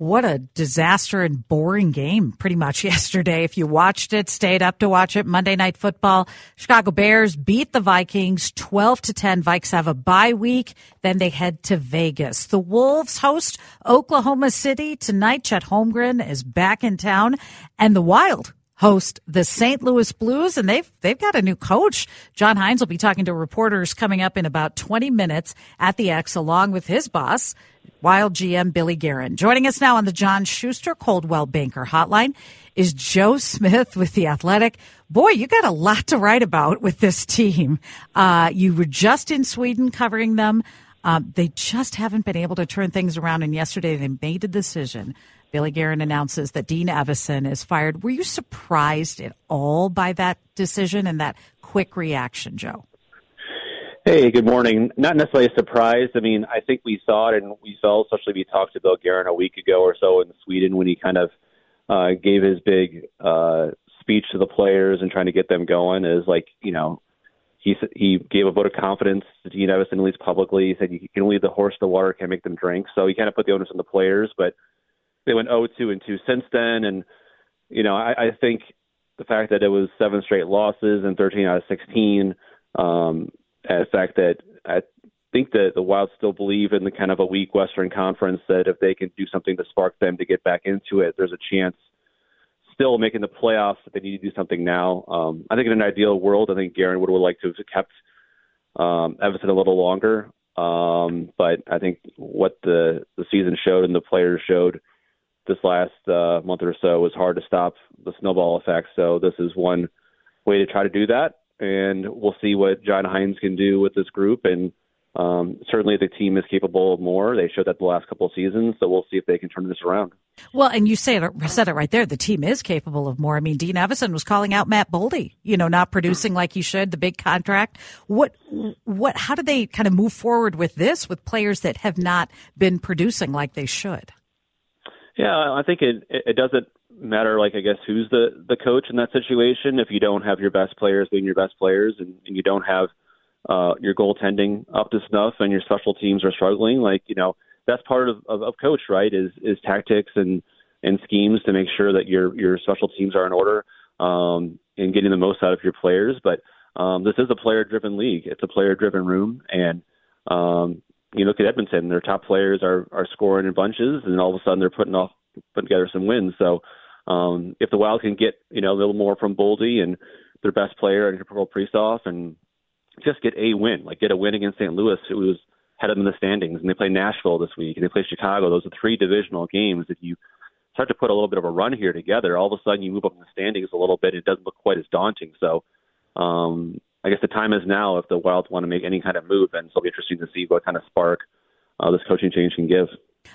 What a disaster and boring game, pretty much yesterday. If you watched it, stayed up to watch it, Monday Night Football, Chicago Bears beat the Vikings 12 to 10. Vikes have a bye week. Then they head to Vegas. The Wolves host Oklahoma City tonight. Chet Holmgren is back in town and the Wild host the St. Louis Blues, and they've they've got a new coach. John Hynes will be talking to reporters coming up in about 20 minutes at the X, along with his boss, Wild GM Billy Guerin. Joining us now on the John Schuster Coldwell Banker Hotline is Joe Smith with the Athletic. Boy, you got a lot to write about with this team. Uh, you were just in Sweden covering them. Um, they just haven't been able to turn things around. And yesterday they made a decision Billy Guerin announces that Dean Evason is fired. Were you surprised at all by that decision and that quick reaction, Joe? Hey, good morning. Not necessarily surprised. I mean, I think we saw it and we saw, especially we talked to Bill Guerin a week ago or so in Sweden when he kind of uh, gave his big uh, speech to the players and trying to get them going. Is like, you know, he he gave a vote of confidence to Dean Evason, at least publicly. He said you can lead the horse to water, can't make them drink. So he kind of put the onus on the players, but they went 0-2 and 2 since then. And you know, I, I think the fact that it was seven straight losses and 13 out of 16, um, and the fact that I think that the Wild still believe in the kind of a weak Western Conference that if they can do something to spark them to get back into it, there's a chance still making the playoffs. that they need to do something now. Um, I think in an ideal world, I think Guerin would have liked to have kept um, Evason a little longer. Um, but I think what the the season showed and the players showed this last uh, month or so was hard to stop the snowball effect. So this is one way to try to do that, and we'll see what John Hynes can do with this group. And um, certainly, the team is capable of more. They showed that the last couple of seasons, so we'll see if they can turn this around. Well, and you said it, said it right there. The team is capable of more. I mean, Dean Evason was calling out Matt Boldy, you know, not producing like he should, the big contract. What, what, how do they kind of move forward with this with players that have not been producing like they should? Yeah, I think it it doesn't matter. Like I guess who's the the coach in that situation if you don't have your best players being your best players and, and you don't have uh, your goaltending up to snuff and your special teams are struggling. Like you know that's part of, of, of coach right is is tactics and and schemes to make sure that your your special teams are in order um, and getting the most out of your players. But um, this is a player driven league. It's a player driven room and um, you look at Edmonton, their top players are are scoring in bunches, and all of a sudden they're putting off putting together some wins. So um, if the Wild can get you know a little more from Boldy and their best player and Gabriel Kaprizov and just get a win, like get a win against St. Louis, who was head of them in the standings, and they play Nashville this week, and they play Chicago. Those are three divisional games. If you start to put a little bit of a run here together, all of a sudden you move up in the standings a little bit. It doesn't look quite as daunting. So um, I guess the time is now if the Wild want to make any kind of move, and so it'll be interesting to see what kind of spark uh, this coaching change can give.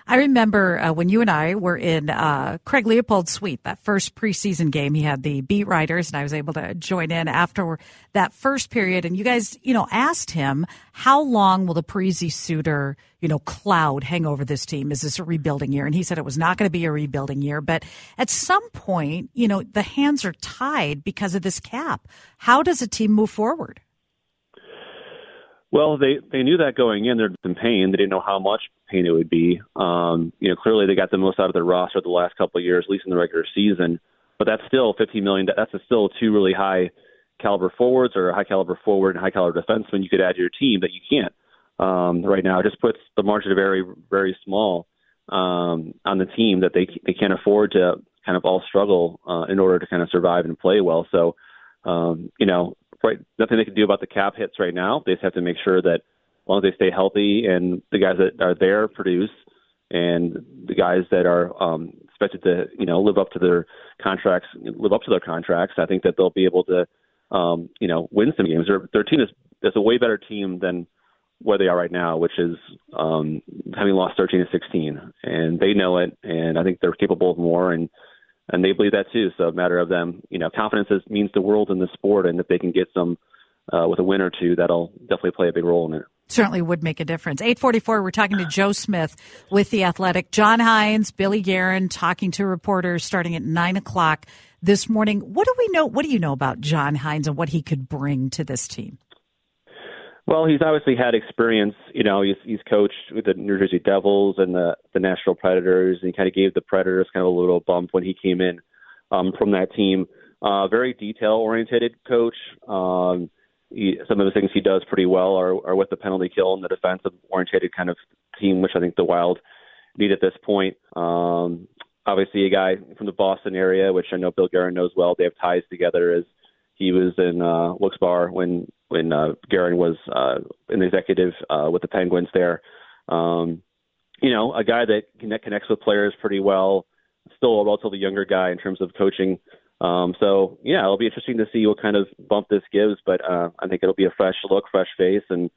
I remember uh, when you and I were in uh, Craig Leopold's suite, that first preseason game. He had the beat writers, and I was able to join in after that first period. And you guys, you know, asked him, how long will the Parise Suter, you know, cloud hang over this team? Is this a rebuilding year? And he said it was not going to be a rebuilding year. But at some point, you know, the hands are tied because of this cap. How does a team move forward? Well, they they knew that going in. They're in pain. They didn't know how much pain it would be. Um, you know, clearly they got the most out of their roster the last couple of years, at least in the regular season. But that's still 15 million. That's still two really high caliber forwards or a high caliber forward and high caliber defenseman you could add to your team that you can't um, right now. It just puts the margin very very small um, on the team that they they can't afford to kind of all struggle uh, in order to kind of survive and play well. So um, you know, right, nothing they can do about the cap hits right now. They just have to make sure that as long as they stay healthy and the guys that are there produce, and the guys that are um, expected to you know live up to their contracts, live up to their contracts, I think that they'll be able to um, you know win some games. Their their team is is a way better team than where they are right now, which is um, having lost 13 to 16, and they know it, and I think they're capable of more, and and they believe that too. So a matter of them, you know, confidence is, means the world in the sport, and if they can get some uh, with a win or two, that'll definitely play a big role in it. Certainly would make a difference. 844, we're talking to Joe Smith with The Athletic. John Hynes, Billy Guerin talking to reporters starting at 9 o'clock this morning. What do we know? What do you know about John Hynes and what he could bring to this team? Well, he's obviously had experience. You know, he's he's coached with the New Jersey Devils and the the Nashville Predators, and he kind of gave the Predators kind of a little bump when he came in um, from that team. Uh, very detail oriented coach. Um, he, some of the things he does pretty well are, are with the penalty kill and the defensive oriented kind of team, which I think the Wild need at this point. Um, obviously, a guy from the Boston area, which I know Bill Guerin knows well. They have ties together as he was in uh, Wilkes-Barre when when uh, Guerin was uh, an executive uh, with the Penguins there. Um, you know, a guy that connect, connects with players pretty well. Still a relatively younger guy in terms of coaching. Um, so yeah, it'll be interesting to see what kind of bump this gives. But uh, I think it'll be a fresh look, fresh face, and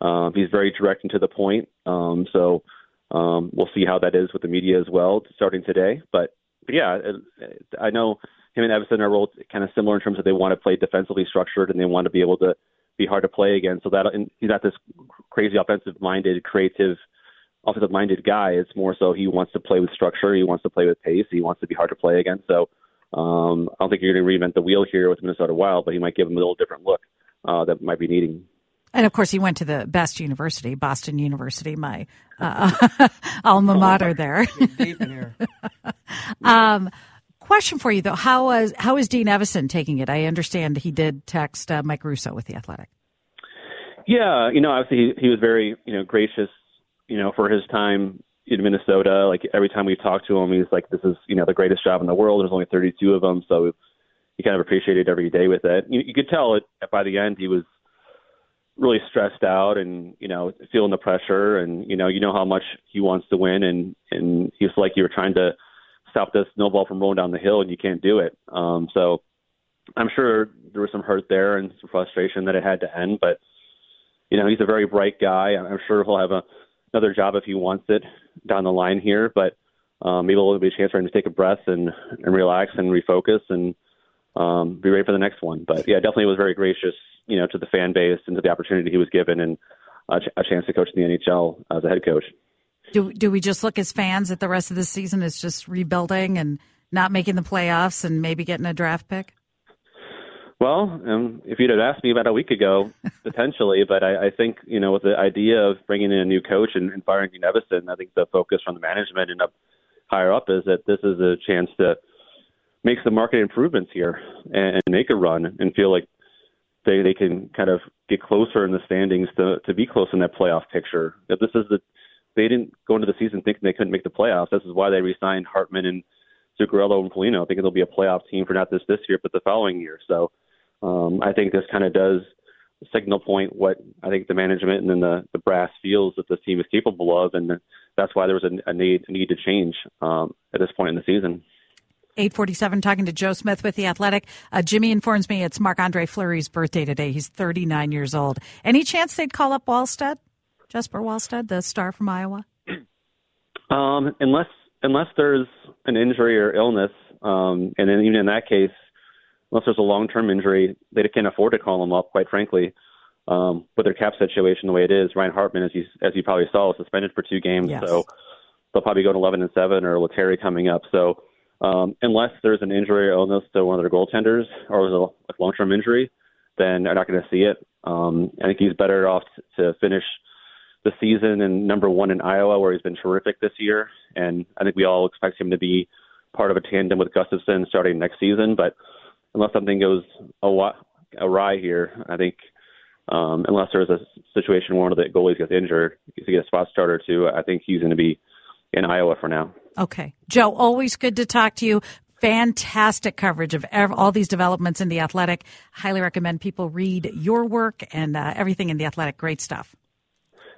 uh, he's very direct and to the point. Um, so um, we'll see how that is with the media as well, starting today. But, but yeah, it, I know him and Evason are both kind of similar in terms of they want to play defensively structured and they want to be able to be hard to play against. So that and he's not this crazy offensive minded, creative, offensive minded guy. It's more so he wants to play with structure, he wants to play with pace, he wants to be hard to play against. So um, I don't think you're going to reinvent the wheel here with Minnesota Wild, but he might give him a little different look uh, that might be needing. And of course, he went to the best university, Boston University, my uh, alma mater there. deep in here. um, Question for you though: How was how is Dean Evason taking it? I understand he did text uh, Mike Russo with the Athletic. Yeah, you know, obviously he, he was very you know gracious, you know, for his time in Minnesota. Like every time we talked to him, he's like, "This is you know the greatest job in the world." There's only 32 of them, so he kind of appreciated every day with it. You, you could tell it by the end he was really stressed out and you know feeling the pressure and you know you know how much he wants to win and and he was like you were trying to stop this snowball from rolling down the hill, and you can't do it. Um, so I'm sure there was some hurt there and some frustration that it had to end. But you know, he's a very bright guy. I'm sure he'll have a, another job if he wants it down the line here. But um, maybe it'll be a chance for him to take a breath and, and relax and refocus and um, be ready for the next one. But yeah, definitely was very gracious, you know, to the fan base and to the opportunity he was given and a, ch- a chance to coach in the NHL as a head coach. Do do we just look as fans at the rest of the season as just rebuilding and not making the playoffs and maybe getting a draft pick? Well, um, if you'd have asked me about a week ago, potentially, but I, I think you know with the idea of bringing in a new coach and, and firing Dean Evason, I think the focus from the management and up higher up is that this is a chance to make some market improvements here and, and make a run and feel like they they can kind of get closer in the standings to to be close in that playoff picture. That this is the they didn't go into the season thinking they couldn't make the playoffs. This is why they re-signed Hartman and Zuccarello and Foligno, thinking they'll be a playoff team for not this this year, but the following year. So um, I think this kind of does signal point what I think the management and then the, the brass feels that this team is capable of, and that's why there was a, a need a need to change um, at this point in the season. 847 talking to Joe Smith with The Athletic. Uh, Jimmy informs me it's Marc Andre Fleury's birthday today. He's 39 years old. Any chance they'd call up Wallstedt? Jesper Wallstedt, the star from Iowa? Um, unless unless there's an injury or illness, um, and then even in that case, unless there's a long-term injury, they can't afford to call him up. Quite frankly, um, with their cap situation the way it is, Ryan Hartman, as you as you probably saw, was suspended for two games, yes. so they'll probably go to 11 and seven, or Lettieri coming up. So um, unless there's an injury or illness to one of their goaltenders, or there's a long-term injury, then they're not going to see it. Um, I think he's better off to finish the season and number one in Iowa, where he's been terrific this year. And I think we all expect him to be part of a tandem with Gustavsson starting next season. But unless something goes awry here. I think um, unless there's a situation where one of the goalies gets injured, to get a spot starter too, I think he's going to be in Iowa for now. Okay, Joe, always good to talk to you. Fantastic coverage of all these developments in the athletic. Highly recommend people read your work and uh, everything in the athletic. Great stuff.